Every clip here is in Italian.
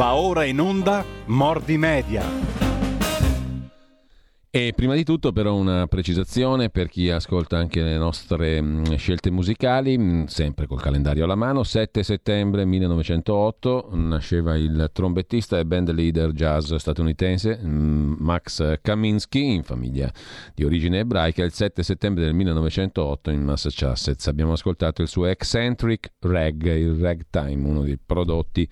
Va ora in onda Mordi Media. E prima di tutto però una precisazione per chi ascolta anche le nostre mh, scelte musicali, mh, sempre col calendario alla mano, 7 settembre 1908 nasceva il trombettista e band leader jazz statunitense Max Kaminsky in famiglia di origine ebraica, il 7 settembre del 1908 in Massachusetts abbiamo ascoltato il suo Eccentric Rag, il ragtime, uno dei prodotti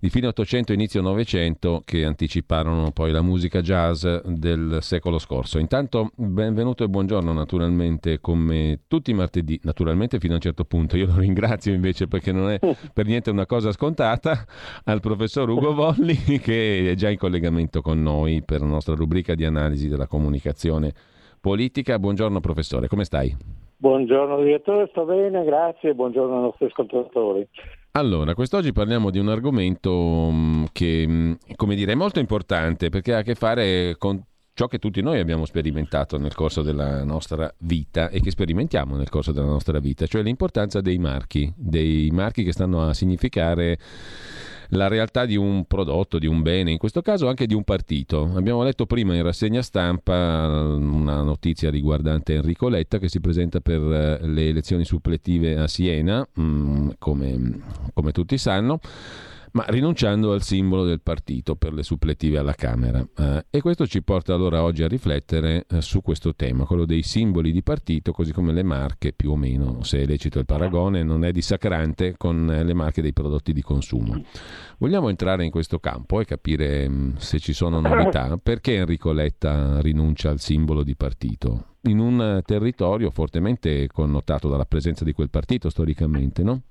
di fine 800 inizio 900 che anticiparono poi la musica jazz del secolo scorso. Intanto benvenuto e buongiorno naturalmente come tutti i martedì, naturalmente fino a un certo punto. Io lo ringrazio invece perché non è per niente una cosa scontata al professor Ugo Volli che è già in collegamento con noi per la nostra rubrica di analisi della comunicazione politica. Buongiorno professore, come stai? Buongiorno direttore, sto bene, grazie, buongiorno ai nostri ascoltatori. Allora, quest'oggi parliamo di un argomento mm, che, mm, come dire, è molto importante perché ha a che fare con ciò che tutti noi abbiamo sperimentato nel corso della nostra vita e che sperimentiamo nel corso della nostra vita, cioè l'importanza dei marchi, dei marchi che stanno a significare la realtà di un prodotto, di un bene, in questo caso anche di un partito. Abbiamo letto prima in rassegna stampa una notizia riguardante Enrico Letta che si presenta per eh, le elezioni suppletive a Siena, mm, come, come tutti sanno ma rinunciando al simbolo del partito per le suppletive alla Camera. Eh, e questo ci porta allora oggi a riflettere eh, su questo tema, quello dei simboli di partito, così come le marche, più o meno, se è lecito il paragone, non è dissacrante con eh, le marche dei prodotti di consumo. Vogliamo entrare in questo campo e capire mm, se ci sono novità. Perché Enrico Letta rinuncia al simbolo di partito? In un territorio fortemente connotato dalla presenza di quel partito storicamente, no?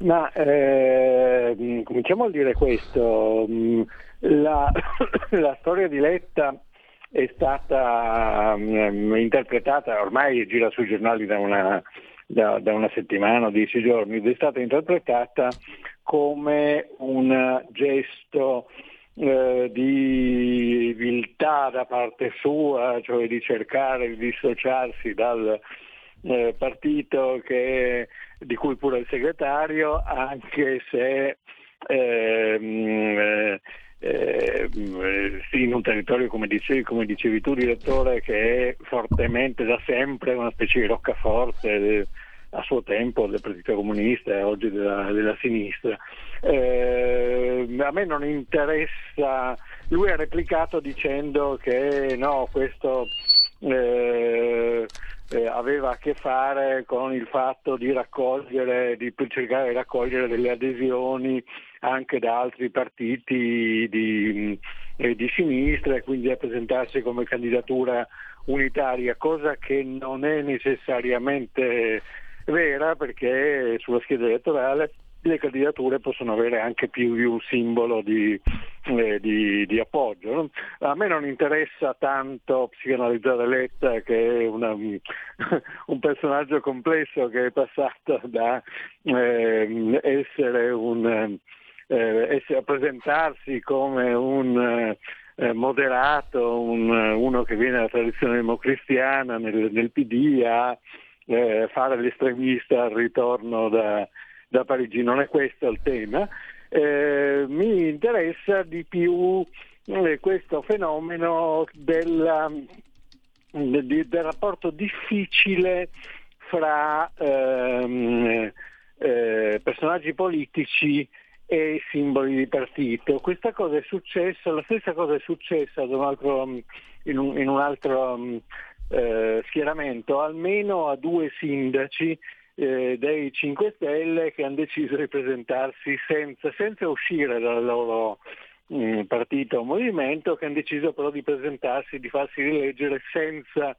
Ma eh, cominciamo a dire questo, mm, la, la storia di Letta è stata um, interpretata, ormai gira sui giornali da una, da, da una settimana o dieci giorni, ed è stata interpretata come un gesto eh, di viltà da parte sua, cioè di cercare di dissociarsi dal eh, partito che, di cui pure il segretario, anche se ehm, eh, eh, in un territorio come dicevi, come dicevi, tu direttore che è fortemente da sempre una specie di roccaforte a suo tempo del Partito Comunista e oggi della, della sinistra. Eh, a me non interessa, lui ha replicato dicendo che no, questo eh, eh, aveva a che fare con il fatto di raccogliere, di cercare di raccogliere delle adesioni anche da altri partiti di, eh, di sinistra e quindi a presentarsi come candidatura unitaria, cosa che non è necessariamente vera perché sulla scheda elettorale le candidature possono avere anche più di un simbolo di, eh, di, di appoggio. A me non interessa tanto psicanalizzare Letta che è una, un personaggio complesso che è passato da eh, essere un eh, essere, presentarsi come un eh, moderato, un, uno che viene dalla tradizione democristiana nel, nel PD a eh, fare l'estremista al ritorno da, da Parigi, non è questo il tema. Eh, mi interessa di più eh, questo fenomeno della, del, del rapporto difficile fra ehm, eh, personaggi politici e simboli di partito. Questa cosa è successa, la stessa cosa è successa un altro, in, un, in, un, altro eh, schieramento, almeno a due sindaci eh, dei 5 Stelle che hanno deciso di presentarsi senza, senza uscire dal loro mm, partito o movimento, che hanno deciso però di presentarsi, di farsi rileggere senza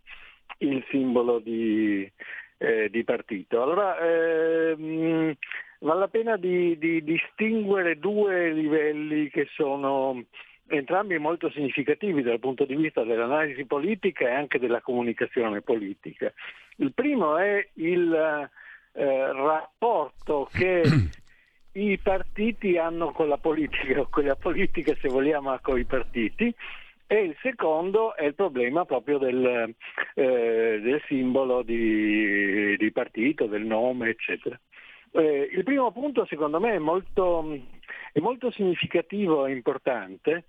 il simbolo di, eh, di partito. Allora, ehm, vale la pena di, di distinguere due livelli che sono entrambi molto significativi dal punto di vista dell'analisi politica e anche della comunicazione politica. Il primo è il eh, rapporto che i partiti hanno con la politica, o con la politica se vogliamo con i partiti, e il secondo è il problema proprio del, eh, del simbolo di, di, partito, del nome, eccetera. Eh, il primo punto secondo me è molto, è molto significativo e importante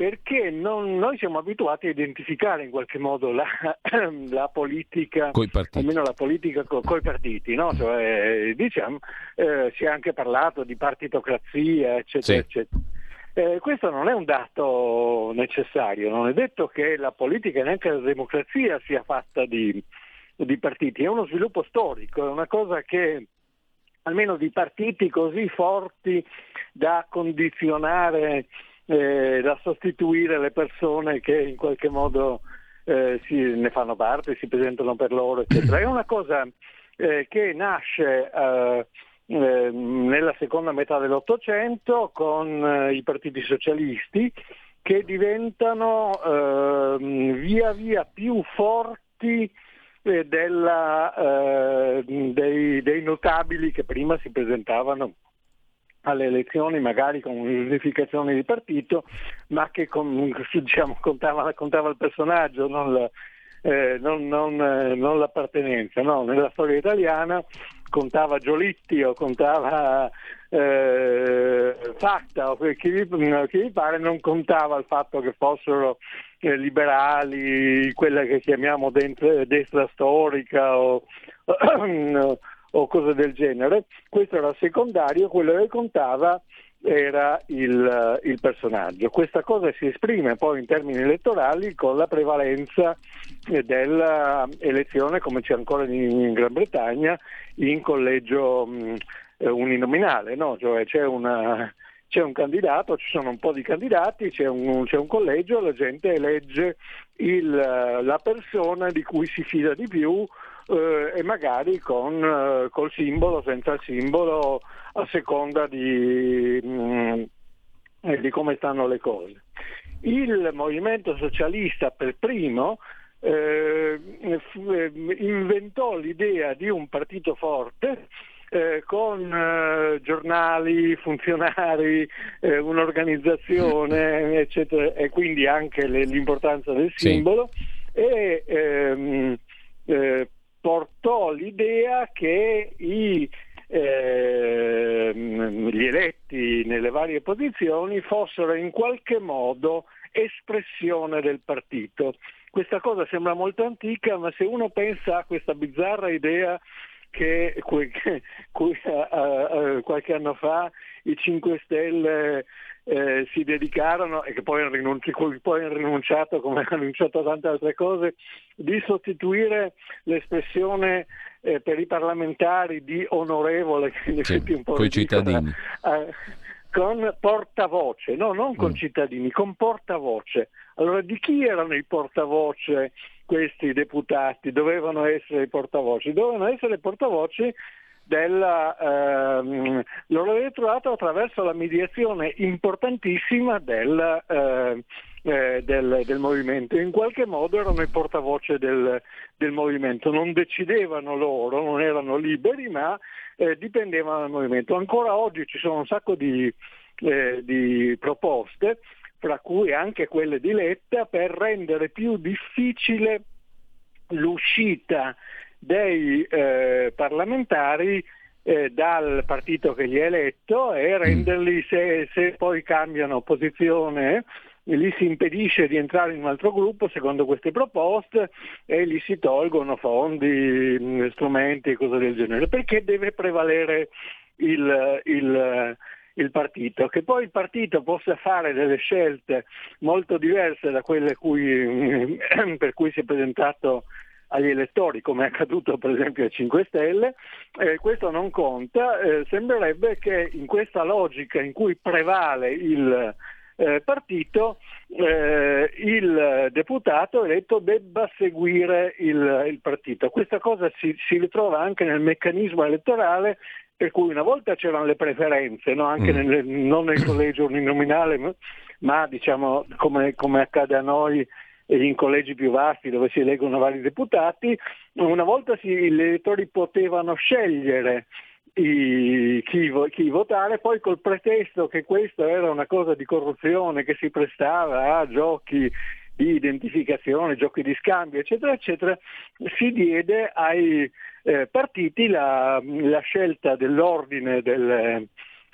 perché non, noi siamo abituati a identificare in qualche modo la, la politica, almeno la politica con co, i partiti, no? cioè, diciamo, eh, si è anche parlato di partitocrazia, eccetera, sì. eccetera. Eh, questo non è un dato necessario, non è detto che la politica e neanche la democrazia sia fatta di, di partiti, è uno sviluppo storico, è una cosa che almeno di partiti così forti da condizionare eh, da sostituire le persone che in qualche modo eh, si, ne fanno parte, si presentano per loro, eccetera. È una cosa eh, che nasce eh, eh, nella seconda metà dell'Ottocento con eh, i partiti socialisti che diventano ehm, via via più forti della, dei, dei notabili che prima si presentavano alle elezioni magari con un'unificazione di partito, ma che con, diciamo, contava, contava, il personaggio, non, la, eh, non, non, eh, non l'appartenenza. No? Nella storia italiana contava Giolitti o contava eh, Facta o chi vi, chi vi, pare, non contava il fatto che fossero eh, liberali, quella che chiamiamo dentro, destra storica o, o cose del genere, questo era secondario, quello che contava era il, il, personaggio. Questa cosa si esprime poi in termini elettorali con la prevalenza dell'elezione, come c'è ancora in, Gran Bretagna, in collegio mh, uninominale, no? cioè c'è, una, c'è, un candidato, ci sono un po' di candidati, c'è un, c'è un collegio, la gente elegge il, la persona di cui si fida di più eh, e magari con eh, col simbolo, senza il simbolo, a seconda di, mh, mm, di come stanno le cose. Il movimento socialista per primo eh, inventò l'idea di un partito forte eh, con eh, giornali, funzionari, eh, un'organizzazione, eccetera, e quindi anche le, l'importanza del simbolo. Sì. E, ehm, eh, portò l'idea che i, eh, gli eletti nelle varie posizioni fossero in qualche modo espressione del partito. Questa cosa sembra molto antica, ma se uno pensa a questa bizzarra idea che, che, che uh, uh, qualche anno fa i 5 Stelle eh, si dedicarono e che poi hanno, rinunci- poi hanno rinunciato, come hanno rinunciato a tante altre cose, di sostituire l'espressione eh, per i parlamentari di onorevole, in effetti un po' con i cittadini. Eh, con portavoce, no, non con mm. cittadini, con portavoce. Allora di chi erano i portavoce questi deputati? Dovevano essere i portavoci? Dovevano essere i portavoci della, ehm, lo avete trovato attraverso la mediazione importantissima del, eh, eh, del, del, movimento. In qualche modo erano i portavoce del, del, movimento, non decidevano loro, non erano liberi, ma eh, dipendevano dal movimento. Ancora oggi ci sono un sacco di, eh, di proposte, fra cui anche quelle di Letta, per rendere più difficile l'uscita dei eh, parlamentari eh, dal partito che li ha eletto e renderli, se, se poi cambiano posizione, lì si impedisce di entrare in un altro gruppo secondo queste proposte e lì si tolgono fondi, mm, strumenti e cose del genere, perché deve prevalere il, il, il partito. Che poi il partito possa fare delle scelte molto diverse da quelle cui, per cui si è presentato agli elettori, come è accaduto per esempio ai 5 Stelle, eh, questo non conta, eh, sembrerebbe che in questa logica in cui prevale il eh, partito, eh, il deputato eletto debba seguire il, il partito. Questa cosa si, si, ritrova anche nel meccanismo elettorale per cui una volta c'erano le preferenze, no? anche mm. nel, non nel collegio uninominale, ma, ma diciamo come, come accade a noi in collegi più vasti dove si eleggono vari deputati, una volta si, gli elettori potevano scegliere i, chi, chi, votare, poi col pretesto che questa era una cosa di corruzione che si prestava a giochi di identificazione, giochi di scambio, eccetera, eccetera, si diede ai eh, partiti la, la, scelta dell'ordine delle,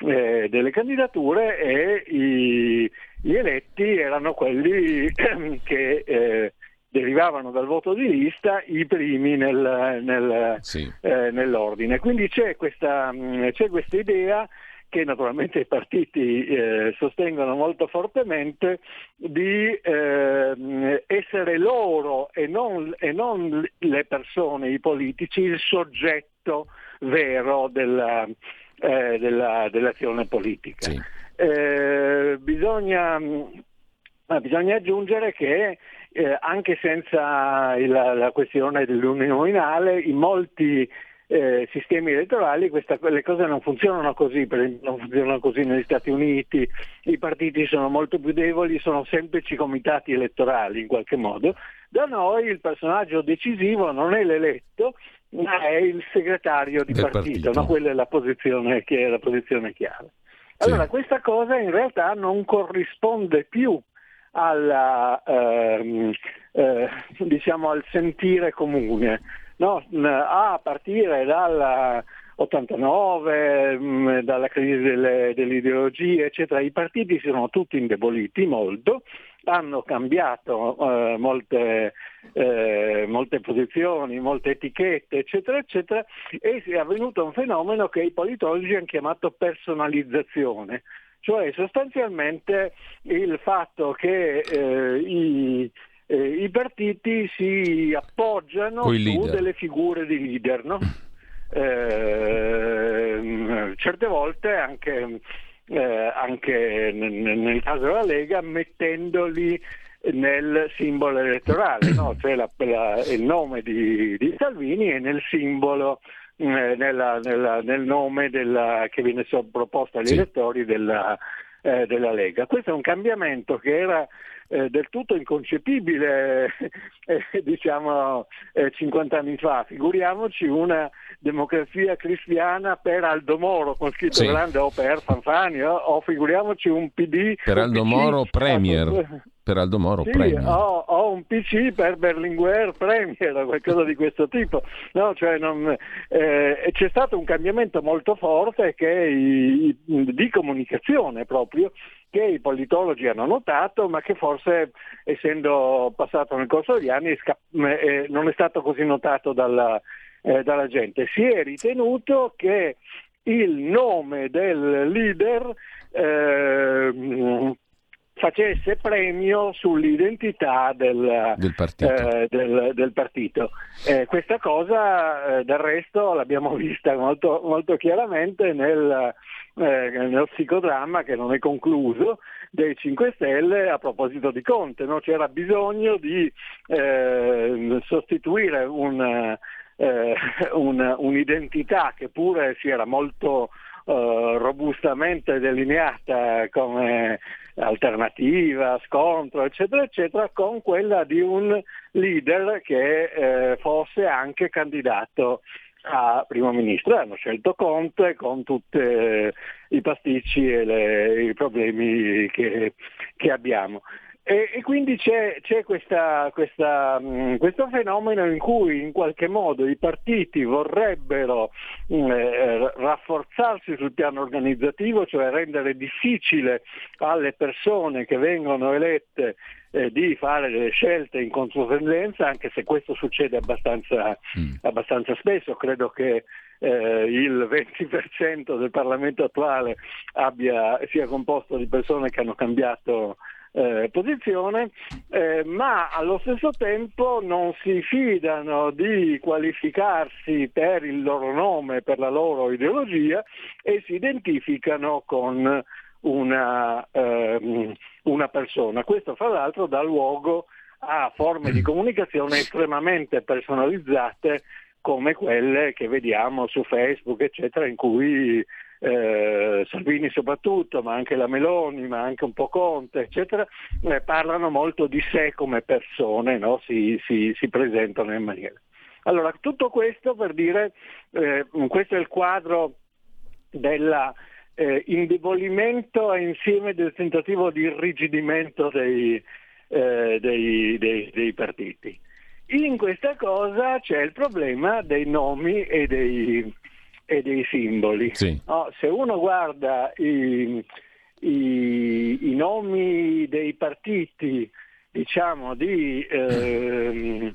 eh, delle candidature e i, gli eletti erano quelli che eh, derivavano dal voto di lista i primi nel, nel, sì. eh, nell'ordine. Quindi c'è questa, c'è questa idea che naturalmente i partiti eh, sostengono molto fortemente, di eh, essere loro e non, e non, le persone, i politici, il soggetto vero della, eh, della, dell'azione politica. Sì. Eh, bisogna, bisogna, aggiungere che eh, anche senza il, la questione dell'uninominale, in molti eh, sistemi elettorali questa, le cose non funzionano così, non funzionano così negli Stati Uniti, i partiti sono molto più deboli, sono semplici comitati elettorali in qualche modo. Da noi il personaggio decisivo non è l'eletto, ma è il segretario di partito, partito. No? quella è la posizione, che è la posizione chiave. Allora sì. questa cosa in realtà non corrisponde più alla, ehm, eh, diciamo al sentire comune no, a partire dal 89, mm, dalla crisi delle, ideologie, eccetera, i partiti si sono tutti indeboliti molto, hanno cambiato eh, molte, eh, molte, posizioni, molte etichette, eccetera, eccetera, e è avvenuto un fenomeno che i politologi hanno chiamato personalizzazione, cioè sostanzialmente il fatto che eh, i, eh, i partiti si appoggiano su delle figure di leader, no? eh, certe volte anche, eh, anche nel, nel, caso della Lega mettendoli nel simbolo elettorale, no? cioè la, la, il nome di, di, Salvini è nel simbolo, eh, nella, nella, nel nome della, che viene proposto agli sì. elettori della, eh, della Lega. Questo è un cambiamento che era eh, del tutto inconcepibile eh, diciamo eh, 50 anni fa. Figuriamoci una democrazia cristiana per Aldo Moro con scritto sì. grande o per Fanfani o, o figuriamoci un PD per Aldo Moro Premier per Aldo Moro sì, Premier. Ho, ho, un PC per Berlinguer Premier o qualcosa di questo tipo. No, cioè non, eh, c'è stato un cambiamento molto forte che i, di comunicazione proprio che i politologi hanno notato, ma che forse, essendo passato nel corso degli anni, eh, non è stato così notato dalla, eh, dalla gente. Si è ritenuto che il nome del leader eh, facesse premio sull'identità del, del partito. Eh, del, del partito. Eh, questa cosa eh, del resto l'abbiamo vista molto, molto chiaramente nel, eh, nello psicodramma che non è concluso dei 5 Stelle a proposito di Conte. No? C'era bisogno di eh, sostituire un, eh, un, un'identità che pure si era molto robustamente delineata come alternativa, scontro, eccetera, eccetera, con quella di un leader che eh, fosse anche candidato a primo ministro. Hanno scelto Conte con tutti eh, i pasticci e le, i problemi che, che abbiamo. E, e, quindi c'è, c'è questa, questa, mh, mm, questo fenomeno in cui in qualche modo i partiti vorrebbero mh, mm, eh, rafforzarsi sul piano organizzativo, cioè rendere difficile alle persone che vengono elette eh, di fare delle scelte in controtendenza, anche se questo succede abbastanza, mm. abbastanza spesso. Credo che eh, il 20% del Parlamento attuale abbia, sia composto di persone che hanno cambiato eh, posizione, eh, ma allo stesso tempo non si fidano di qualificarsi per il loro nome, per la loro ideologia e si identificano con una, ehm, una persona. Questo fra l'altro dà luogo a forme di comunicazione estremamente personalizzate come quelle che vediamo su Facebook, eccetera, in cui eh, Salvini soprattutto, ma anche la Meloni, ma anche un po' Conte, eccetera, eh, parlano molto di sé come persone, no? si, si, si, presentano in maniera. Allora, tutto questo per dire, eh, questo è il quadro dell'indebolimento eh, insieme del tentativo di irrigidimento dei, eh, dei, dei, dei, partiti. In questa cosa c'è il problema dei nomi e dei, e dei simboli. Sì. No, se uno guarda i, i, i nomi dei partiti diciamo di eh,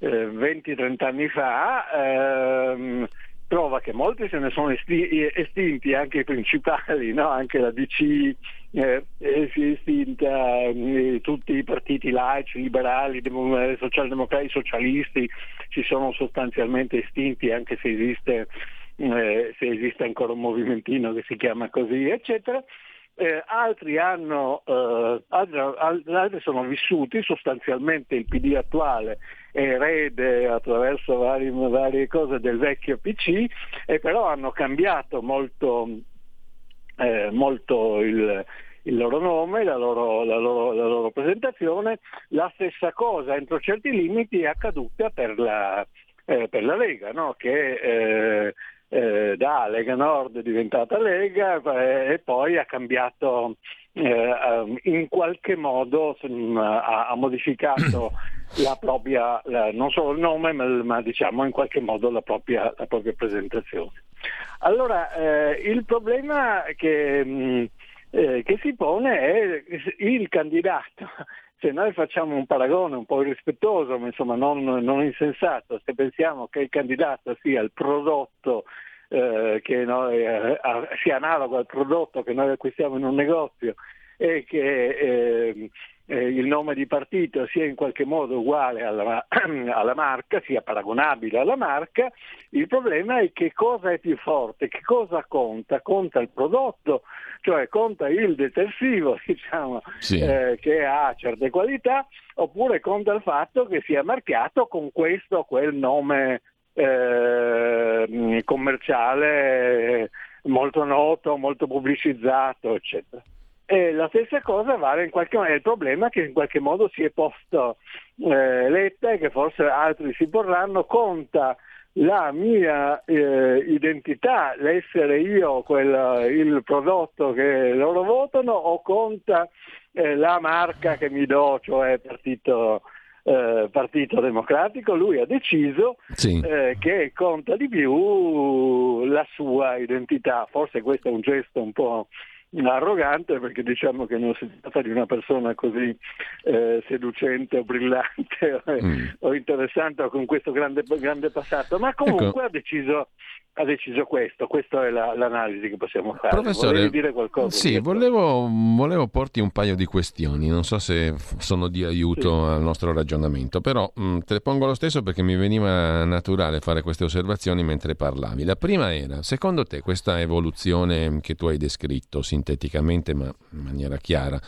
eh, 20-30 anni fa, ehm, trova che molti se ne sono estinti, anche i principali, no? anche la DC eh, si è estinta, eh, tutti i partiti laici, liberali, dem- socialdemocratici, socialisti si sono sostanzialmente estinti anche se esiste, eh, se esiste ancora un movimentino che si chiama così, eccetera eh, altri, hanno, eh, altri, altri, sono vissuti, sostanzialmente il PD attuale è erede attraverso vari, varie cose del vecchio PC e però hanno cambiato molto, eh, molto il, il loro nome, la loro, la, loro, la loro, presentazione, la stessa cosa entro certi limiti è accaduta per la, eh, per la Lega, no? che eh, da Lega Nord è diventata Lega eh, e poi ha cambiato eh, ehm, in qualche modo ha, ha, modificato la propria, la, non solo il nome ma, ma, diciamo in qualche modo la propria, la propria presentazione. Allora eh, il problema che, mh, eh, che si pone è il candidato se noi facciamo un paragone un po' irrispettoso, ma insomma non, non insensato, se pensiamo che il candidato sia il prodotto eh, che noi, eh, sia analogo al prodotto che noi acquistiamo in un negozio e che eh, eh, il nome di partito sia in qualche modo uguale alla, alla, marca, sia paragonabile alla marca, il problema è che cosa è più forte, che cosa conta? Conta il prodotto, cioè conta il detersivo diciamo, sì. eh, che ha certe qualità, oppure conta il fatto che sia marchiato con questo o quel nome eh, commerciale molto noto, molto pubblicizzato, eccetera. E la stessa cosa vale in qualche modo, è il problema che in qualche modo si è posto eh, Letta e che forse altri si porranno, conta la mia eh, identità, l'essere io quel, il prodotto che loro votano o conta eh, la marca che mi do, cioè partito, eh, partito Democratico, lui ha deciso sì. eh, che conta di più la sua identità. Forse questo è un gesto un po' arrogante perché diciamo che non si tratta di una persona così eh, seducente o brillante mm. o interessante o con questo grande, grande passato, ma comunque ecco. ha deciso ha deciso questo, questa è la, l'analisi che possiamo fare. Professore, Volevi dire qualcosa? Sì, volevo, volevo, porti un paio di questioni, non so se sono di aiuto sì. al nostro ragionamento, però mh, mm, te le pongo lo stesso perché mi veniva naturale fare queste osservazioni mentre parlavi. La prima era, secondo te questa evoluzione che tu hai descritto sinteticamente ma in maniera chiara,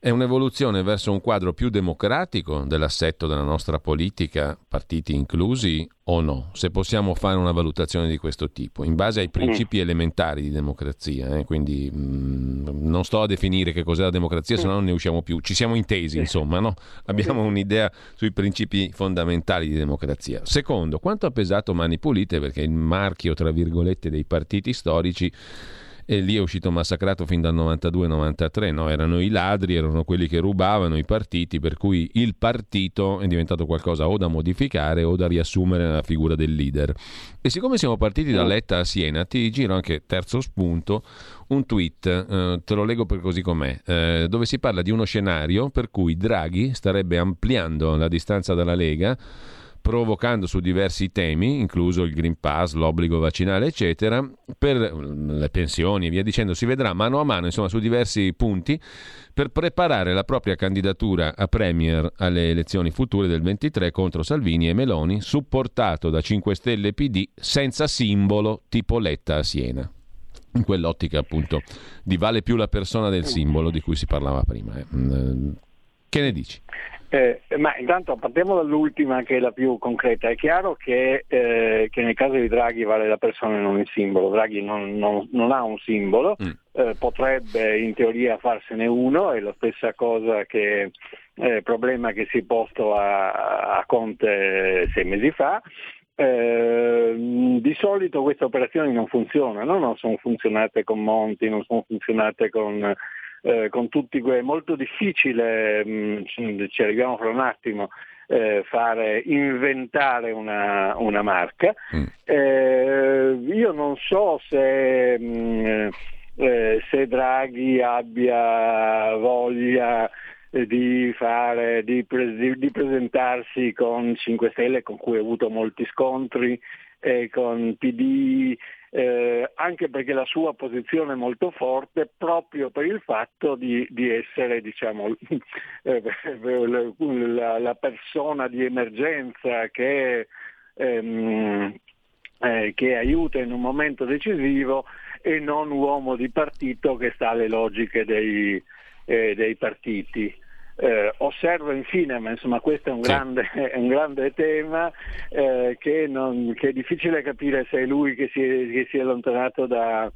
è un'evoluzione verso un quadro più democratico dell'assetto della nostra politica, partiti inclusi o no? Se possiamo fare una valutazione di questo tipo, in base ai principi mm. elementari di democrazia, eh? quindi mh, mm, non sto a definire che cos'è la democrazia, se no non ne usciamo più. Ci siamo intesi, insomma, no? Abbiamo un'idea sui principi fondamentali di democrazia. Secondo, quanto ha pesato Mani Pulite, perché il marchio, tra virgolette, dei partiti storici e lì è uscito massacrato fin dal 92-93, no? erano i ladri, erano quelli che rubavano i partiti, per cui il partito è diventato qualcosa o da modificare o da riassumere nella figura del leader. E siccome siamo partiti da Letta a Siena, ti giro anche terzo spunto, un tweet, eh, te lo leggo per così com'è, eh, dove si parla di uno scenario per cui Draghi starebbe ampliando la distanza dalla Lega provocando su diversi temi, incluso il Green Pass, l'obbligo vaccinale, eccetera, per le pensioni e via dicendo, si vedrà mano a mano, insomma, su diversi punti, per preparare la propria candidatura a Premier alle elezioni future del 23 contro Salvini e Meloni, supportato da 5 Stelle PD senza simbolo tipo Letta a Siena in quell'ottica appunto di vale più la persona del simbolo di cui si parlava prima. Eh. Mm, che ne dici? Eh, ma intanto partiamo dall'ultima che è la più concreta. È chiaro che, eh, che, nel caso di Draghi vale la persona e non il simbolo. Draghi non, non, non ha un simbolo, mm. eh, potrebbe in teoria farsene uno, è la stessa cosa che eh, problema che si è posto a, a Conte sei mesi fa. Eh, di solito queste operazioni non funzionano, non sono funzionate con Monti, non sono funzionate con eh, con tutti que- è molto difficile, mh, ci arriviamo fra un attimo, eh, fare, inventare una, una marca. Mm. Eh, io non so se, mh, eh, se Draghi abbia voglia di, fare, di, pre- di, presentarsi con 5 Stelle con cui ha avuto molti scontri, e con PD, eh, anche perché la sua posizione è molto forte proprio per il fatto di, di essere diciamo, eh, la, la, persona di emergenza che, ehm, eh, che aiuta in un momento decisivo e non uomo di partito che sta alle logiche dei, eh, dei partiti. Eh, osservo infine, ma insomma questo è un, grande, è un grande, tema, eh, che, non, che, è difficile capire se è lui che si è, che si è allontanato da,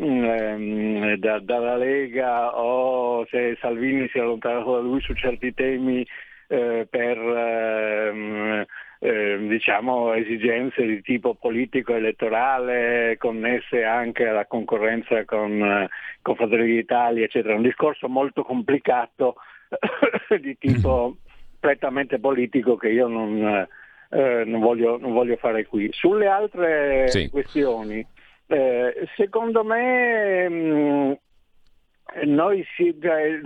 mm, da, dalla Lega o se Salvini si è allontanato da lui su certi temi eh, per ehm, eh, diciamo, esigenze di tipo politico elettorale connesse anche alla concorrenza con, con Fratelli d'Italia, eccetera. Un discorso molto complicato di tipo prettamente politico che io non, eh, non, voglio, non voglio, fare qui. Sulle altre sì. questioni, eh, secondo me mh, mm, noi si, eh,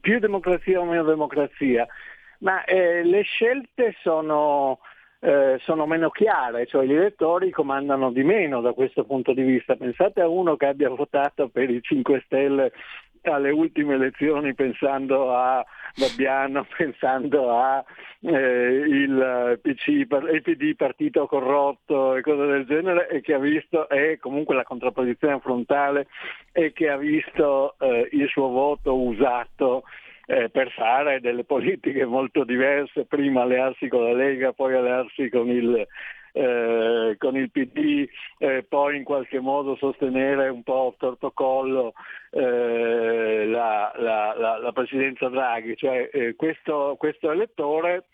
più democrazia o meno democrazia, ma eh, le scelte sono, eh, sono, meno chiare, cioè gli elettori comandano di meno da questo punto di vista. Pensate a uno che abbia votato per i 5 Stelle alle ultime elezioni pensando a Babbiano, pensando a eh, il, PC, il PD partito corrotto e cose del genere e che ha visto, e comunque la contrapposizione frontale e che ha visto eh, il suo voto usato eh, per fare delle politiche molto diverse, prima allearsi con la Lega, poi allearsi con il eh, con il PD eh, poi in qualche modo sostenere un po' tortocollo eh, la, la, la, la, presidenza Draghi, cioè eh, questo, questo elettore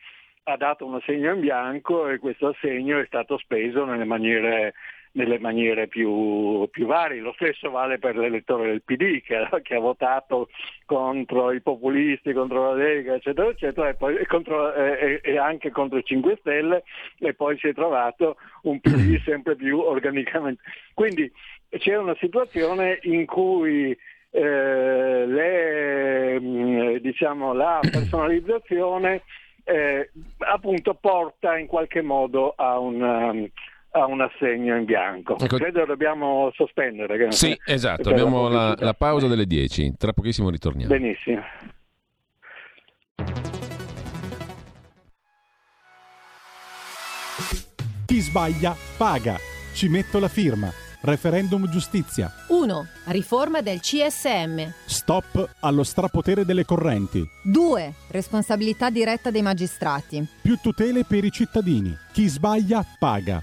ha dato un assegno in bianco e questo assegno è stato speso nelle maniere nelle maniere più, più, varie. Lo stesso vale per l'elettore del PD che, che, ha votato contro i populisti, contro la Lega, eccetera, eccetera, e, poi, contro, eh, e anche contro i 5 Stelle e poi si è trovato un PD sempre più organicamente. Quindi c'è una situazione in cui eh, le, mm, diciamo, la personalizzazione eh, appunto porta in qualche modo a un a un assegno in bianco. Ecco. Credo dobbiamo sospendere. Sì, esatto, abbiamo la, la, pausa delle 10, tra pochissimo ritorniamo. Benissimo. Chi sbaglia paga. Ci metto la firma. Referendum giustizia. 1. Riforma del CSM. Stop allo strapotere delle correnti. 2. Responsabilità diretta dei magistrati. Più tutele per i cittadini. Chi sbaglia paga.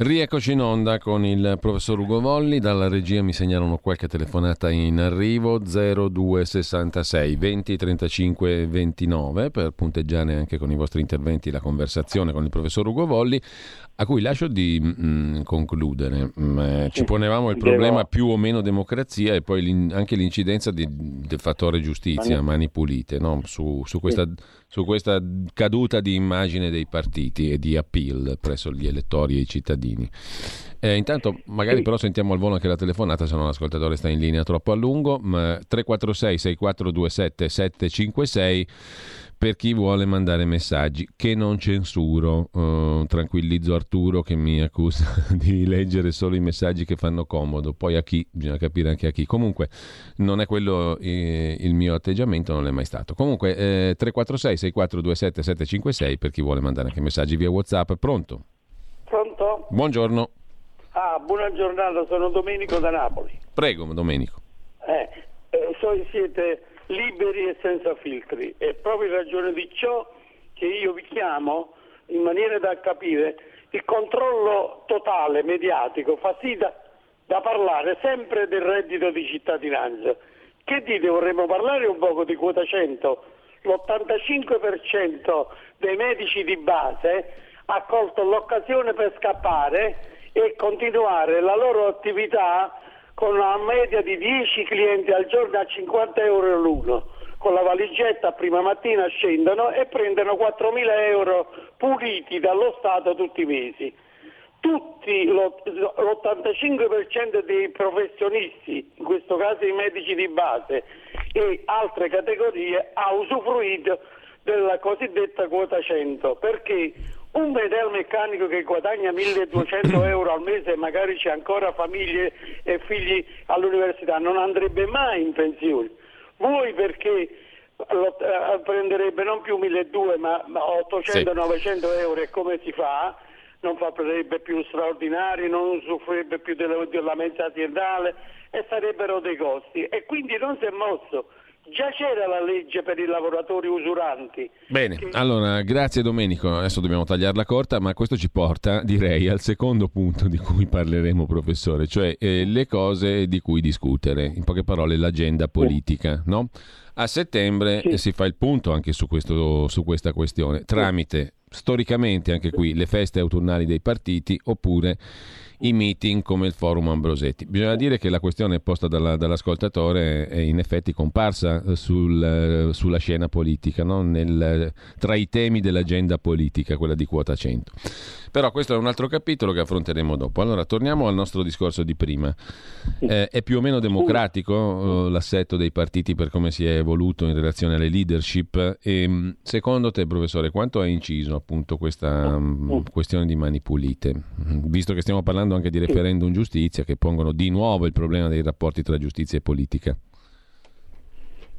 Rieccoci in onda con il professor Ugo Volli, dalla regia mi segnalano qualche telefonata in arrivo. 0266 20 35 29 per punteggiare anche con i vostri interventi la conversazione con il professor Ugo Volli a cui lascio di mh, mm, concludere. Mh, mm, eh, ci ponevamo il problema più o meno democrazia e poi l'in- anche l'incidenza di, del fattore giustizia, mani pulite, no? su, su, questa, su, questa, caduta di immagine dei partiti e di appeal presso gli elettori e i cittadini. Eh, intanto magari però sentiamo al volo anche la telefonata se no l'ascoltatore sta in linea troppo a lungo. 346 6427 756 per chi vuole mandare messaggi che non censuro. Uh, tranquillizzo Arturo che mi accusa di leggere solo i messaggi che fanno comodo, poi a chi, bisogna capire anche a chi. Comunque non è quello eh, il mio atteggiamento, non è mai stato. Comunque eh, 346 6427 756 per chi vuole mandare anche messaggi via WhatsApp. Pronto? Pronto? Buongiorno. Ah, buona giornata, sono Domenico da Napoli. Prego, Domenico. Eh, eh, so, siete liberi e senza filtri. È proprio in ragione di ciò che io vi chiamo, in maniera da capire, il controllo totale mediatico fa sì da, da parlare sempre del reddito di cittadinanza. Che dite, vorremmo parlare un poco di quota 100? L'85% dei medici di base ha colto l'occasione per scappare e continuare la loro attività con una media di 10 clienti al giorno a 50 euro l'uno. Con la valigetta prima mattina scendono e prendono 4.000 euro puliti dallo Stato tutti i mesi. Tutti l'85% dei professionisti, in questo caso i medici di base e altre categorie, ha usufruito della cosiddetta quota 100 perché un metalmeccanico che guadagna 1200 euro al mese e magari c'è ancora famiglie e figli all'università non andrebbe mai in pensione. Vuoi perché eh, prenderebbe non più 1200 ma 800-900 sì. euro e come si fa? Non farebbe più straordinari, non usufruirebbe più della, della mensa aziendale e sarebbero dei costi e quindi non si è mosso. Già c'era la legge per i lavoratori usuranti. Bene, che... allora grazie Domenico, adesso dobbiamo tagliarla corta, ma questo ci porta, direi, al secondo punto di cui parleremo, professore, cioè eh, le cose di cui discutere, in poche parole l'agenda politica, no? A settembre sì. si fa il punto anche su, questo, su questa questione, tramite storicamente anche qui le feste autunnali dei partiti oppure i meeting come il forum Ambrosetti. Bisogna dire che la questione posta dalla, dall'ascoltatore è in effetti comparsa eh, sul, eh, sulla scena politica, no? Nel, tra i temi dell'agenda politica, quella di quota 100. Però questo è un altro capitolo che affronteremo dopo. Allora, torniamo al nostro discorso di prima. Eh, è più o meno democratico eh, l'assetto dei partiti per come si è evoluto in relazione alle leadership? E, mm, secondo te, professore, quanto ha inciso appunto questa um, questione di mani pulite? Visto che stiamo parlando anche di referendum giustizia che pongono di nuovo il problema dei rapporti tra giustizia e politica.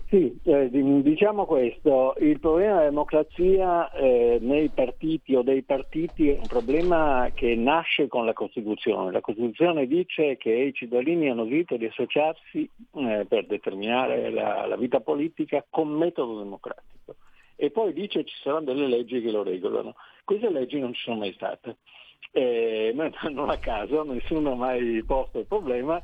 Sì, eh, diciamo questo, il problema della democrazia eh, nei partiti o dei partiti è un problema che nasce con la Costituzione. La Costituzione dice che i cittadini hanno diritto di associarsi eh, per determinare la, la vita politica con metodo democratico e poi dice che ci saranno delle leggi che lo regolano. Queste leggi non ci sono mai state. Eh, non a caso nessuno ha mai posto il problema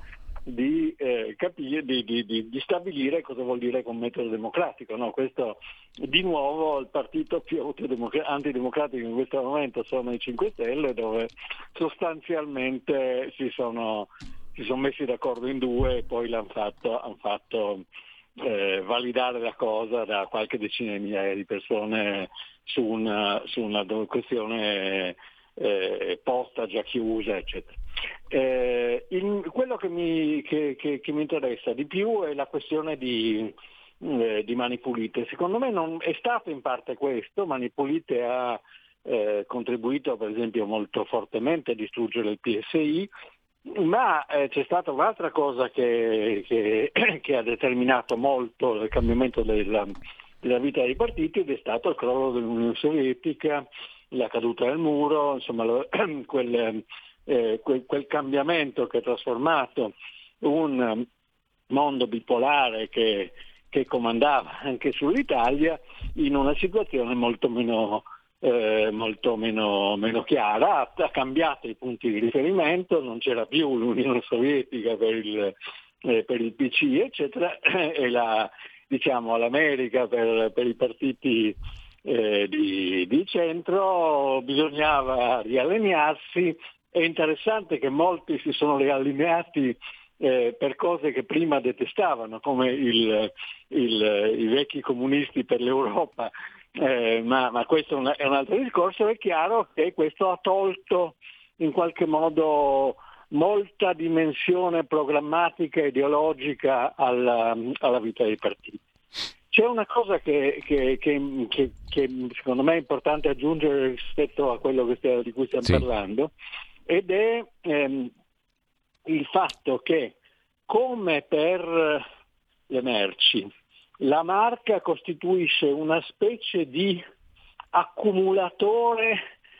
di, eh, capire, di, di, di, stabilire cosa vuol dire con metodo democratico. No? Questo, di nuovo il partito più antidemocratico in questo momento sono i 5 Stelle dove sostanzialmente si sono, si sono messi d'accordo in due e poi l'hanno fatto, hanno fatto eh, validare la cosa da qualche decina di migliaia di persone su una, su una questione eh, posta già chiusa, eccetera. Eh, in, quello che mi, che, che, che mi, interessa di più è la questione di, eh, di Mani Pulite. Secondo me non è stato in parte questo, Mani Pulite ha eh, contribuito per esempio molto fortemente a distruggere il PSI, ma eh, c'è stata un'altra cosa che, che, che, ha determinato molto il cambiamento della, della, vita dei partiti ed è stato il crollo dell'Unione Sovietica la caduta del muro, insomma lo, quel, eh, quel, quel, cambiamento che ha trasformato un mondo bipolare che, che comandava anche sull'Italia in una situazione molto meno eh, molto meno, meno, chiara, ha cambiato i punti di riferimento, non c'era più l'Unione Sovietica per il, eh, per il PC, eccetera, e la, diciamo, l'America per, per, i partiti eh, di, di, centro, bisognava riallinearsi. È interessante che molti si sono riallineati eh, per cose che prima detestavano, come il, il, i vecchi comunisti per l'Europa eh, ma, ma, questo è un, altro discorso, è chiaro che questo ha tolto in qualche modo molta dimensione programmatica e ideologica alla, alla vita dei partiti. C'è una cosa che, che, che, che, secondo me è importante aggiungere rispetto a quello stiamo, di cui stiamo sì. parlando ed è ehm, il fatto che come per le merci la marca costituisce una specie di accumulatore,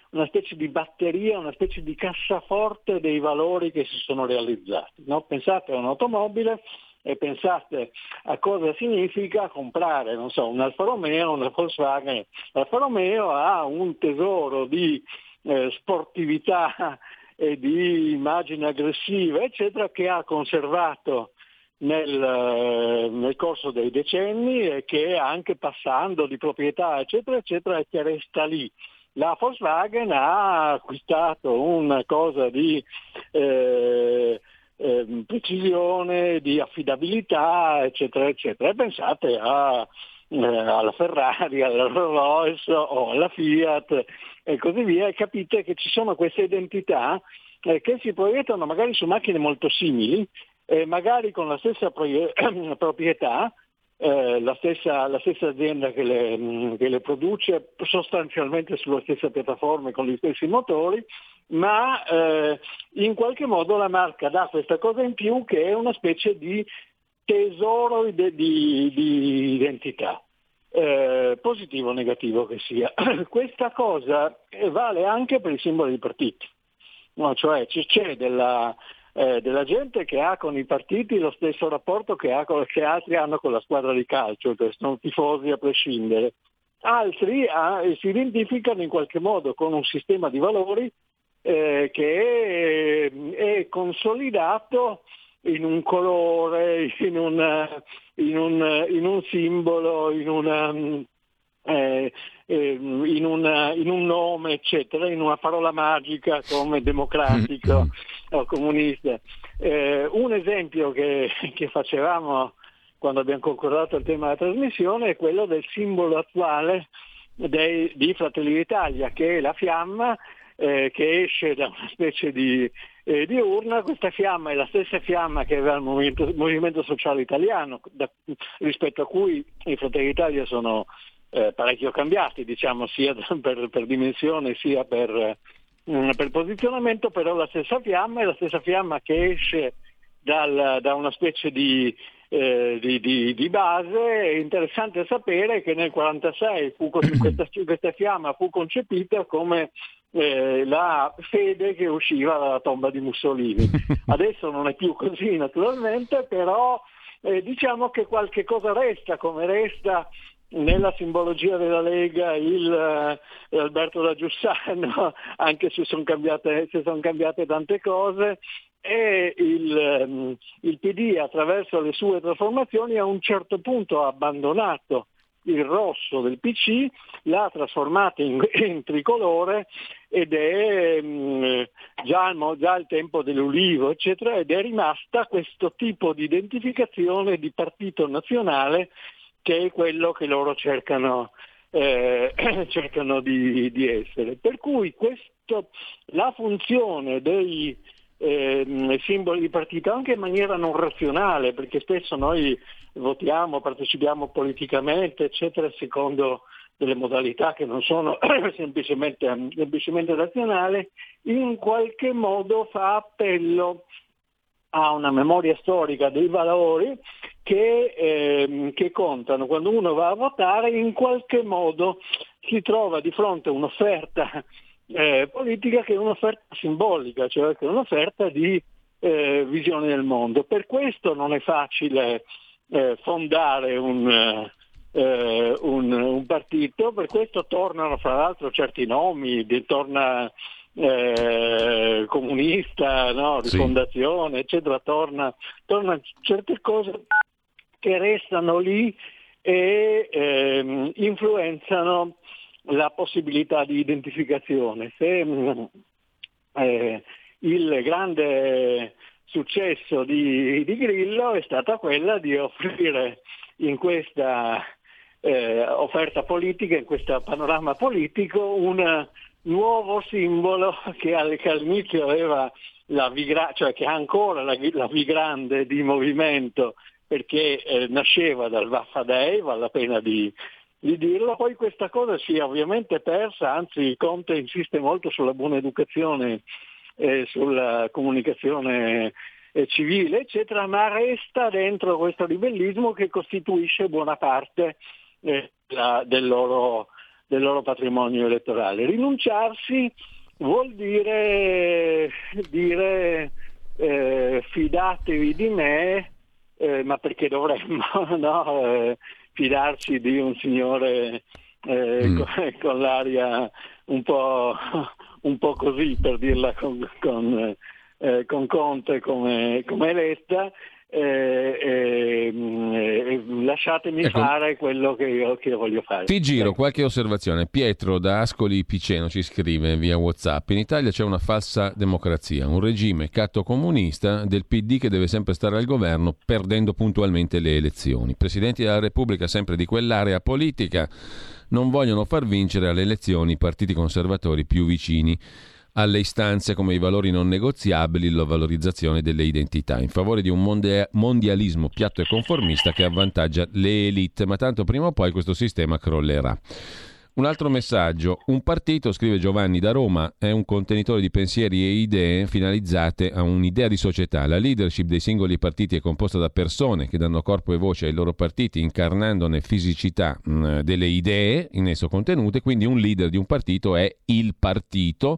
una specie di batteria, una specie di cassaforte dei valori che si sono realizzati. No? Pensate a un'automobile e pensate a cosa significa comprare, non so, un Alfa Romeo, una Volkswagen. L'Alfa Romeo ha un tesoro di eh, sportività e di immagine aggressiva, eccetera, che ha conservato nel, eh, nel, corso dei decenni e che anche passando di proprietà eccetera eccetera che resta lì. La Volkswagen ha acquistato una cosa di eh, eh, precisione, di affidabilità eccetera eccetera. E pensate a, eh, alla Ferrari, alla Rolls o alla Fiat e così via e capite che ci sono queste identità eh, che si proiettano magari su macchine molto simili eh, magari con la stessa proprietà, eh, la, stessa, la, stessa, azienda che le, mm, che le, produce sostanzialmente sulla stessa piattaforma con gli stessi motori, ma eh, in qualche modo la marca dà questa cosa in più che è una specie di tesoro di, di, di identità. Eh, positivo o negativo che sia. Questa cosa vale anche per i simboli di partiti, no? cioè c'è della, eh, della gente che ha con i partiti lo stesso rapporto che, con, che, altri hanno con la squadra di calcio, che sono tifosi a prescindere. Altri ah, si identificano in qualche modo con un sistema di valori eh, che è, è, consolidato in un colore, in, una, in, un, in un, simbolo, in una, eh, ehm, in, una, in, un nome, eccetera, in una parola magica come democratico o comunista. Eh, un esempio che, che, facevamo quando abbiamo concordato il tema della trasmissione è quello del simbolo attuale dei, di Fratelli d'Italia, che è la fiamma eh, che esce da una specie di, eh, di, urna, questa fiamma è la stessa fiamma che aveva il movimento, movimento sociale italiano, da, rispetto a cui i Fratelli d'Italia sono eh, parecchio cambiati, diciamo, sia per, per dimensione sia per, mm, per, posizionamento, però la stessa fiamma è la stessa fiamma che esce dal, da una specie di, eh, di, di, di, base. È interessante sapere che nel 1946 questa, questa, fiamma fu concepita come eh, la fede che usciva dalla tomba di Mussolini. Adesso non è più così naturalmente, però eh, diciamo che qualche cosa resta, come resta nella simbologia della Lega il, eh, Alberto da Giussano, anche se sono cambiate, son cambiate tante cose, e il, ehm, il, PD attraverso le sue trasformazioni a un certo punto ha abbandonato il rosso del PC, l'ha trasformato in, in tricolore ed è mh, mm, già, già il tempo dell'ulivo, eccetera, ed è rimasta questo tipo di identificazione di partito nazionale che è quello che loro cercano, eh, cercano di, di, essere. Per cui questo, la funzione dei eh, simboli di partito, anche in maniera non razionale, perché spesso noi votiamo, partecipiamo politicamente, eccetera, secondo delle modalità che non sono semplicemente, semplicemente razionali, in qualche modo fa appello a una memoria storica dei valori che, eh, che, contano. Quando uno va a votare in qualche modo si trova di fronte a un'offerta eh, politica che è un'offerta simbolica, cioè che è un'offerta di eh, visione del mondo. Per questo non è facile eh, fondare un, eh, un, un, partito, per questo tornano fra l'altro certi nomi, torna eh, comunista, no? rifondazione, sì. eccetera, torna, torna certe cose che restano lì e ehm, influenzano la possibilità di identificazione. Se eh, il grande successo di, di, Grillo è stata quella di offrire in questa eh, offerta politica, in questo panorama politico, un nuovo simbolo che, all'inizio aveva la V, cioè che ha ancora la, la V grande di movimento perché eh, nasceva dal Vaffadei, vale la pena di, di dirlo, poi questa cosa si è ovviamente persa, anzi Conte insiste molto sulla buona educazione, eh, sulla comunicazione eh, civile, eccetera, ma resta dentro questo ribellismo che costituisce buona parte eh, la, del, loro, del loro patrimonio elettorale. Rinunciarsi vuol dire, dire eh, fidatevi di me, eh, ma perché dovremmo no? eh, fidarci di un signore eh, mm. con, con, l'aria un po', un po', così, per dirla con, con, eh, con Conte come, come eletta, eh, eh, lasciatemi ecco, fare quello che io, che io, voglio fare. Ti giro ecco. qualche osservazione. Pietro da Ascoli Piceno ci scrive via WhatsApp: In Italia c'è una falsa democrazia, un regime catto comunista del PD che deve sempre stare al governo perdendo puntualmente le elezioni. Presidenti della Repubblica, sempre di quell'area politica, non vogliono far vincere alle elezioni i partiti conservatori più vicini alle istanze come i valori non negoziabili, la valorizzazione delle identità, in favore di un mondialismo piatto e conformista che avvantaggia le elite, ma tanto prima o poi questo sistema crollerà. Un altro messaggio. Un partito, scrive Giovanni da Roma, è un contenitore di pensieri e idee finalizzate a un'idea di società. La leadership dei singoli partiti è composta da persone che danno corpo e voce ai loro partiti incarnandone fisicità mh, delle idee in esso contenute, quindi un leader di un partito è il partito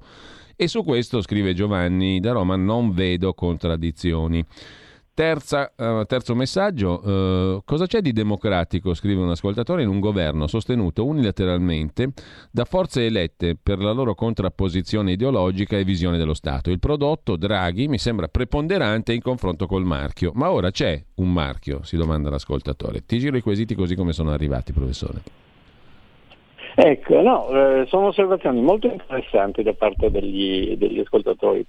e su questo, scrive Giovanni da Roma, non vedo contraddizioni. Terza, uh, terzo messaggio, uh, cosa c'è di democratico, scrive un ascoltatore, in un governo sostenuto unilateralmente da forze elette per la loro contrapposizione ideologica e visione dello Stato. Il prodotto Draghi mi sembra preponderante in confronto col marchio, ma ora c'è un marchio, si domanda l'ascoltatore. Ti giro i quesiti così come sono arrivati, professore. Ecco, no, eh, sono osservazioni molto interessanti da parte degli, degli ascoltatori,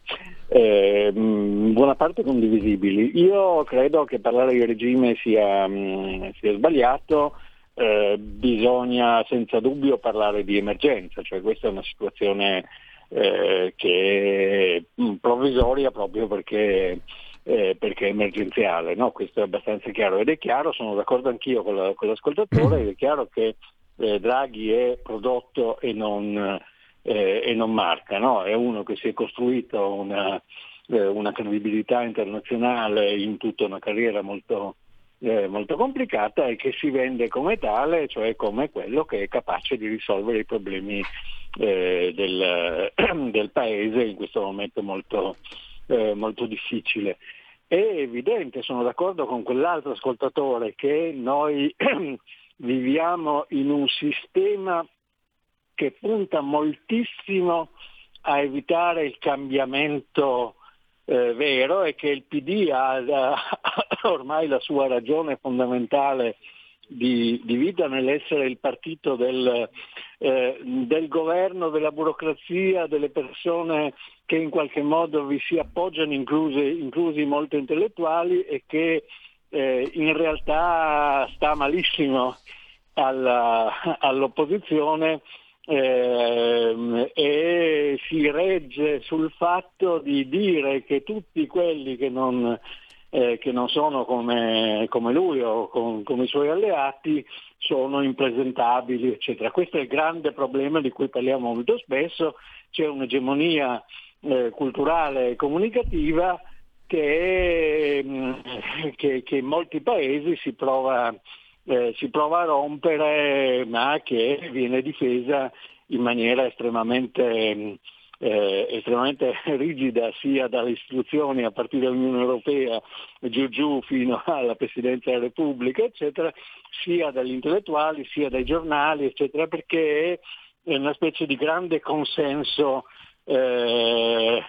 eh, buona parte condivisibili. Io credo che parlare di regime sia, mh, sia sbagliato, eh, bisogna senza dubbio parlare di emergenza, cioè questa è una situazione eh, che è provvisoria proprio perché eh, perché è emergenziale, no? questo è abbastanza chiaro ed è chiaro, sono d'accordo anch'io con, la, con l'ascoltatore, ed è chiaro che eh, Draghi è prodotto e non, eh, e non marca, no? è uno che si è costruito una, eh, una, credibilità internazionale in tutta una carriera molto, eh, molto complicata e che si vende come tale, cioè come quello che è capace di risolvere i problemi eh, del, del, paese in questo momento molto, eh, molto difficile. È evidente, sono d'accordo con quell'altro ascoltatore, che noi viviamo in un sistema che punta moltissimo a evitare il cambiamento eh, vero e che il PD ha, ha, ormai la sua ragione fondamentale di, di vita nell'essere il partito del, eh, del, governo, della burocrazia, delle persone che in qualche modo vi si appoggiano, inclusi, inclusi molti intellettuali, e che eh, in realtà sta malissimo alla, all'opposizione eh, e si regge sul fatto di dire che tutti quelli che non, eh, che non sono come, come, lui o con, come i suoi alleati sono impresentabili, eccetera. Questo è il grande problema di cui parliamo molto spesso, c'è un'egemonia eh, culturale e comunicativa che, mm, che, che, in molti paesi si prova, eh, si prova a rompere ma che viene difesa in maniera estremamente, eh, estremamente rigida sia dalle istituzioni a partire dall'Unione Europea giù giù fino alla Presidenza della Repubblica, eccetera, sia dagli intellettuali sia dai giornali, eccetera, perché è una specie di grande consenso eh,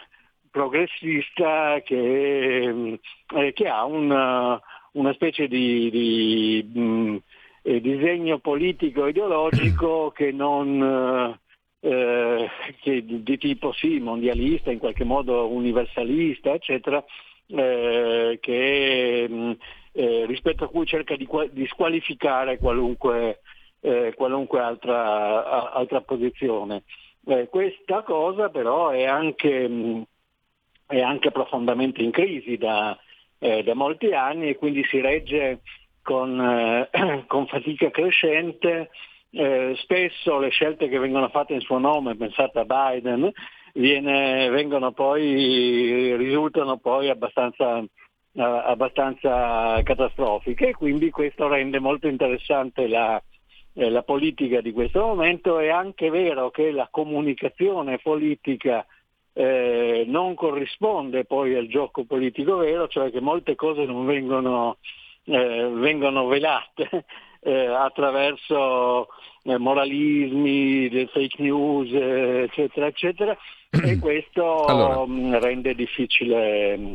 progressista che, eh, che ha un, una specie di, di mh, mm, eh, disegno politico ideologico che non eh, che di tipo sì, mondialista, in qualche modo universalista, eccetera, eh, che, mh, mm, eh, rispetto a cui cerca di, di squalificare qualunque, eh, qualunque altra, a, altra, posizione. Eh, questa cosa però è anche, mh, mm, è anche profondamente in crisi da, eh, da molti anni e quindi si regge con, eh, con fatica crescente. Eh, spesso le scelte che vengono fatte in suo nome, pensate a Biden, viene, vengono poi, risultano poi abbastanza, abbastanza catastrofiche e quindi questo rende molto interessante la, eh, la politica di questo momento. È anche vero che la comunicazione politica eh, non corrisponde poi al gioco politico vero, cioè che molte cose non vengono, eh, vengono velate eh, attraverso eh, moralismi, fake news, eh, eccetera, eccetera, e questo allora. Mm, rende difficile mm,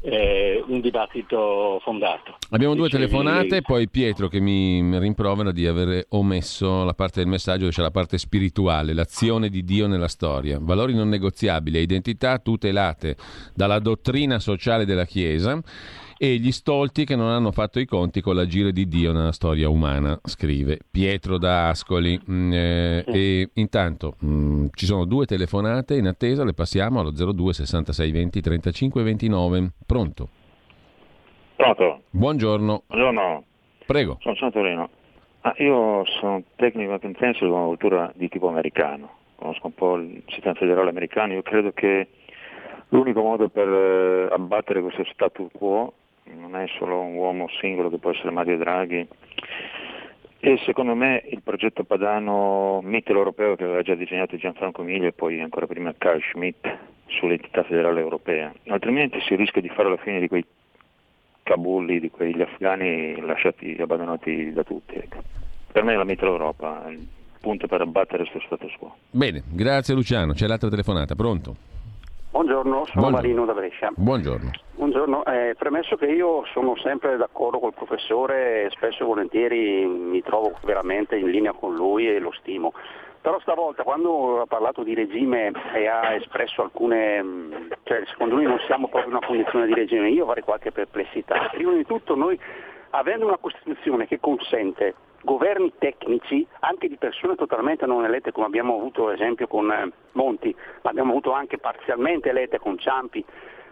eh, un dibattito fondato. Abbiamo due Dicevi... telefonate, poi Pietro che mi rimprovera di aver omesso la parte del messaggio c'è la parte spirituale, l'azione di Dio nella storia, valori non negoziabili identità tutelate dalla dottrina sociale della Chiesa e gli stolti che non hanno fatto i conti con l'agire di Dio nella storia umana, scrive Pietro da Ascoli. Mm, eh, e intanto mm, ci sono due telefonate in attesa, le passiamo allo 02 66 20 35 29. Pronto? Pronto? Buongiorno. Buongiorno. Prego. Sono Santorino. Ah, io sono tecnico senso di una cultura di tipo americano, conosco un po' il sistema federale americano, io credo che l'unico modo per eh, abbattere questo status quo non è solo un uomo singolo che può essere Mario Draghi. E secondo me il progetto padano mitteleuropeo che aveva già disegnato Gianfranco Miglio e poi ancora prima Carl Schmitt sull'entità federale europea, altrimenti si rischia di fare la fine di quei cabulli, di quegli afghani lasciati, abbandonati da tutti. Ecco. Per me la mitteleuropa è il punto per abbattere questo status quo. Bene, grazie Luciano. C'è l'altra telefonata, pronto? Buongiorno, sono Buongiorno. Marino da Brescia. Buongiorno. Buongiorno. Eh, premesso che io sono sempre d'accordo col professore, spesso e volentieri mi trovo veramente in linea con lui e lo stimo. Però stavolta quando ha parlato di regime e ha espresso alcune, cioè secondo lui non siamo proprio in una condizione di regime, io avrei qualche perplessità. Prima di tutto noi avendo una Costituzione che consente governi tecnici anche di persone totalmente non elette come abbiamo avuto ad esempio con eh, Monti, ma abbiamo avuto anche parzialmente elette con Ciampi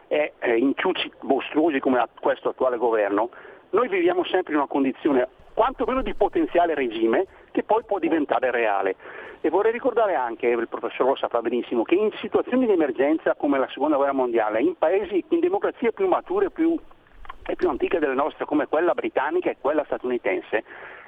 e eh, inciuci mostruosi come questo attuale governo, noi viviamo sempre in una condizione quantomeno di potenziale regime che poi può diventare reale. E vorrei ricordare anche, il professor lo saprà benissimo, che in situazioni di emergenza come la seconda guerra mondiale, in paesi, in democrazie più mature più, e più antiche delle nostre come quella britannica e quella statunitense,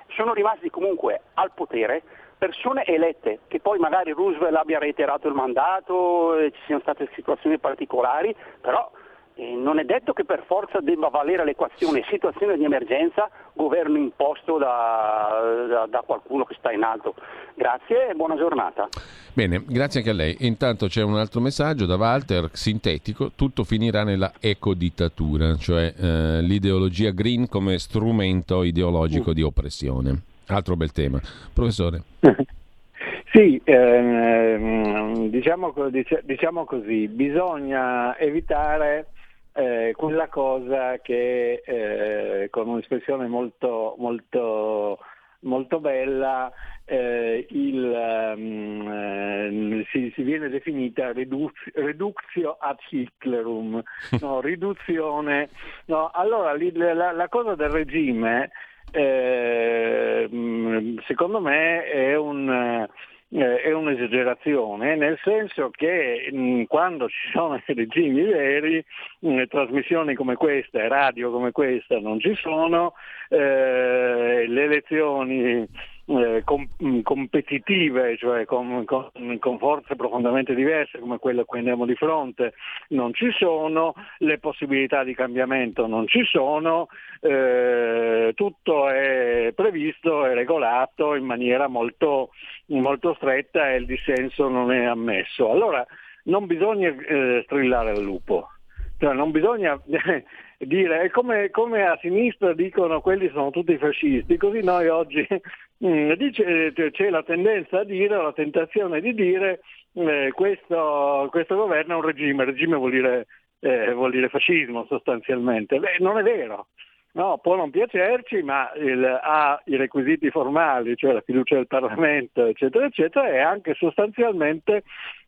sono rimasti comunque al potere persone elette, che poi magari Roosevelt abbia reiterato il mandato, ci siano state situazioni particolari, però eh, non è detto che per forza debba valere l'equazione situazione di emergenza, governo imposto da, da, da, qualcuno che sta in alto. Grazie e buona giornata. Bene, grazie anche a lei. Intanto c'è un altro messaggio da Walter, sintetico, tutto finirà nella ecodittatura, cioè eh, l'ideologia green come strumento ideologico mm. di oppressione. Altro bel tema. Professore. Sì, ehm, diciamo, diciamo, così, bisogna evitare eh, quella cosa che eh, con un'espressione molto, molto, molto bella eh, il, um, si, si, viene definita reduz, reductio ad Hitlerum, no, riduzione. No, allora la, la, cosa del regime eh, secondo me è un eh, è un'esagerazione, nel senso che mh, mm, quando ci sono i regimi veri, mh, mm, trasmissioni come questa e radio come questa non ci sono, eh, le elezioni eh, com- mm, competitive, cioè con, con, con, forze profondamente diverse come quelle a cui andiamo di fronte, non ci sono, le possibilità di cambiamento non ci sono, eh, tutto è previsto e regolato in maniera molto, molto, stretta e il dissenso non è ammesso. Allora non bisogna eh, strillare al lupo, cioè, non bisogna dire, come, come, a sinistra dicono quelli sono tutti fascisti, così noi oggi mm, dice, c'è la tendenza a dire, la tentazione di dire eh, questo, questo, governo è un regime, regime vuol dire, eh, vuol dire fascismo sostanzialmente. Beh, non è vero. No, può non piacerci, ma il, ha i requisiti formali, cioè la fiducia del Parlamento, eccetera, eccetera, e anche sostanzialmente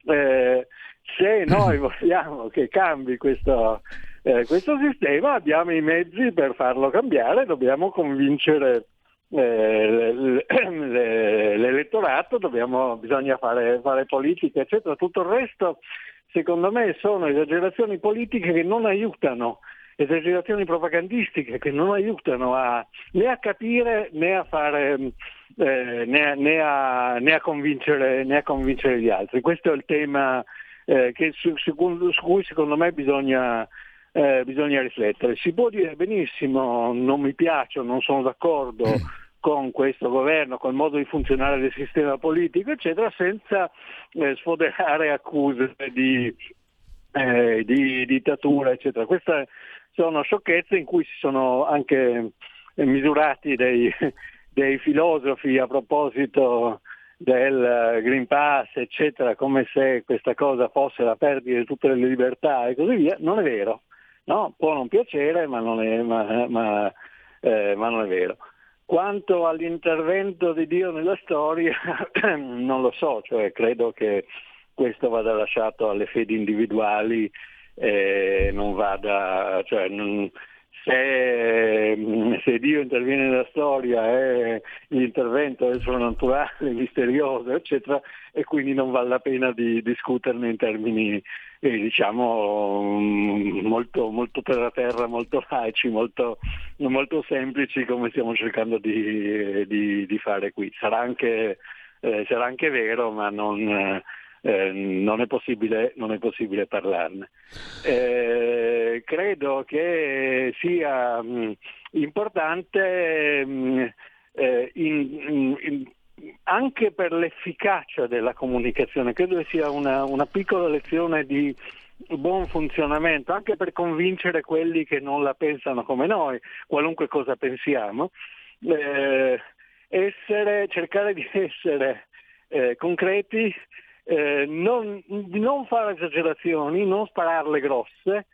eh, se noi vogliamo che cambi questo, eh, questo sistema abbiamo i mezzi per farlo cambiare, dobbiamo convincere eh, l'elettorato, dobbiamo, bisogna fare, fare politica, eccetera. Tutto il resto, secondo me, sono esagerazioni politiche che non aiutano, esagerazioni propagandistiche che non aiutano a, né a capire né a, fare, eh, né, né, a, né, a né a convincere gli altri. Questo è il tema eh, su, su, su, cui secondo me bisogna, eh, bisogna riflettere. Si può dire benissimo non mi piace, non sono d'accordo con questo governo, col modo di funzionare del sistema politico, eccetera, senza eh, sfoderare accuse di, eh, di, dittatura, eccetera. Queste sono sciocchezze in cui si sono anche misurati dei, dei filosofi a proposito del Green Pass, eccetera, come se questa cosa fosse la perdita di tutte le libertà e così via, non è vero. No, può non piacere, ma non è, ma, ma, eh, ma non è vero. Quanto all'intervento di Dio nella storia, non lo so, cioè credo che questo vada lasciato alle fedi individuali e non vada, cioè, non, se, se, Dio interviene nella storia e l'intervento è sovrannaturale, misterioso, eccetera, e quindi non vale la pena di discuterne in termini eh, diciamo molto, molto terra terra, molto laici, molto, molto, semplici come stiamo cercando di, di, di fare qui. Sarà anche, eh, sarà anche vero, ma non eh, non, è non, è possibile, parlarne. Eh, credo che sia mh, mm, importante mh, mm, eh, in, in, anche per l'efficacia della comunicazione, credo che sia una, una piccola lezione di buon funzionamento, anche per convincere quelli che non la pensano come noi, qualunque cosa pensiamo, eh, essere, cercare di essere eh, concreti eh, non, non fare esagerazioni, non spararle grosse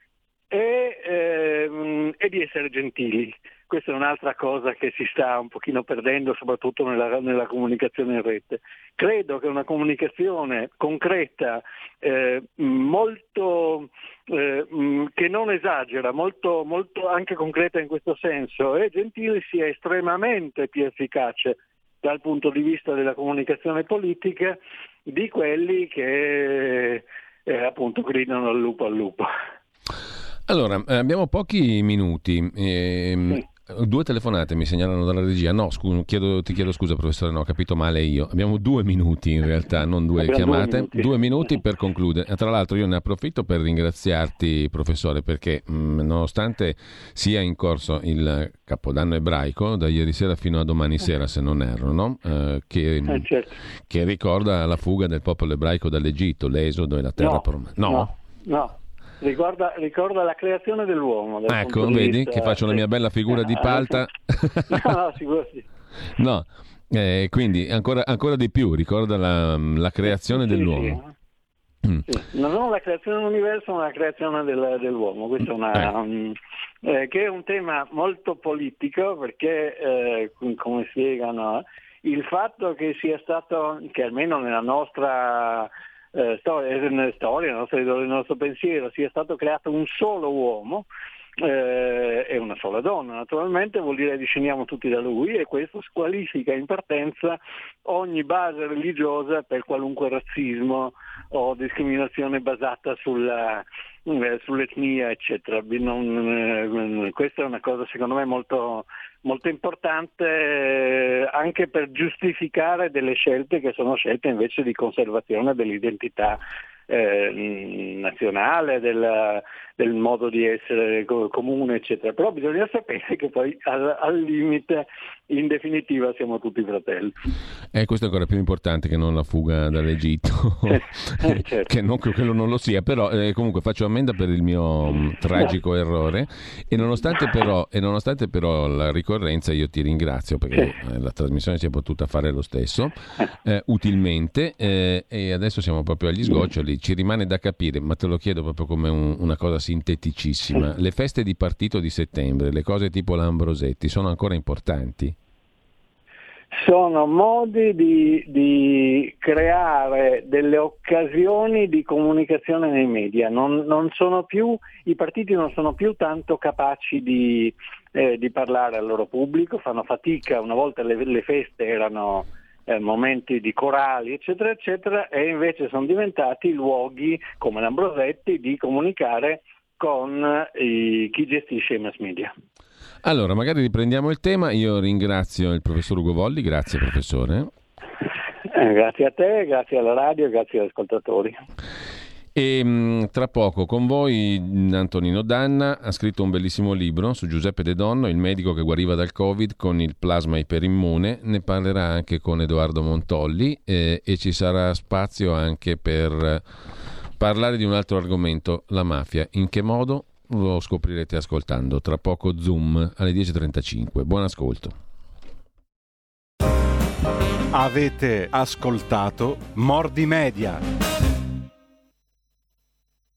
e, ehm, e, di essere gentili. Questa è un'altra cosa che si sta un pochino perdendo, soprattutto nella, nella comunicazione in rete. Credo che una comunicazione concreta, eh, molto, eh, che non esagera, molto, molto anche concreta in questo senso e gentile sia estremamente più efficace dal punto di vista della comunicazione politica di quelli che eh, appunto gridano al lupo al lupo. Allora, eh, abbiamo pochi minuti. Ehm, sì. Due telefonate mi segnalano dalla regia. No, scu- chiedo, ti chiedo scusa, professore, no, ho capito male io. Abbiamo due minuti in realtà, non due Abbiamo chiamate. Due minuti. due minuti. per concludere. Tra l'altro, io ne approfitto per ringraziarti, professore, perché mh, mm, nonostante sia in corso il capodanno ebraico, da ieri sera fino a domani sera, se non erro, no? eh, che, eh, certo. che, ricorda la fuga del popolo ebraico dall'Egitto, l'esodo e la terra no, promessa. No, no. no. Ricorda, ricorda, la creazione dell'uomo. Ecco, vedi vista, che faccio la mia bella figura di palta. no, no, sicuro sì. No, eh, quindi ancora, ancora, di più, ricorda la, la creazione sì, dell'uomo. Sì. Mm. Sì. Non la creazione dell'universo, ma la creazione del, dell'uomo. Questo è, una, eh. um, eh, che è un tema molto politico perché, eh, come spiegano, il fatto che sia stato, che almeno nella nostra eh, storia, nella storia, nel nostro, nel nostro pensiero, sia stato creato un solo uomo, eh, è una sola donna, naturalmente vuol dire discendiamo tutti da lui e questo squalifica in partenza ogni base religiosa per qualunque razzismo o discriminazione basata sulla, eh, sull'etnia, eccetera. Non, eh, questa è una cosa secondo me molto, molto importante eh, anche per giustificare delle scelte che sono scelte invece di conservazione dell'identità eh, nazionale, del, del, modo di essere comune, eccetera. Però bisogna sapere che poi al, al limite, in definitiva, siamo tutti fratelli. Eh, questo è ancora più importante che non la fuga dall'Egitto, eh, certo. che non che quello non lo sia, però eh, comunque faccio ammenda per il mio mh, tragico errore e nonostante, però, e nonostante, però, la ricorrenza io ti ringrazio perché. Eh, la trasmissione si è potuta fare lo stesso, eh, utilmente e adesso siamo proprio agli sgoccioli ci rimane da capire, ma te lo chiedo proprio come un, una cosa sinteticissima, le feste di partito di settembre, le cose tipo l'Ambrosetti, sono ancora importanti? Sono modi di, di creare delle occasioni di comunicazione nei media, non, non più, i partiti non sono più tanto capaci di, eh, di, parlare al loro pubblico, fanno fatica, una volta le, le feste erano eh, momenti di corali, eccetera, eccetera, e invece sono diventati luoghi come l'Ambrosetti di comunicare con eh, chi gestisce i mass media. Allora, magari riprendiamo il tema. Io ringrazio il professor Ugo Volli, grazie professore. Eh, grazie a te, grazie alla radio, grazie agli ascoltatori. E mm, tra poco con voi Antonino Danna ha scritto un bellissimo libro su Giuseppe De Donno, il medico che guariva dal Covid con il plasma iperimmune. Ne parlerà anche con Edoardo Montolli eh, e ci sarà spazio anche per parlare di un altro argomento, la mafia. In che modo? Lo scoprirete ascoltando. Tra poco Zoom alle 10.35. Buon ascolto. Avete ascoltato Mordi Media.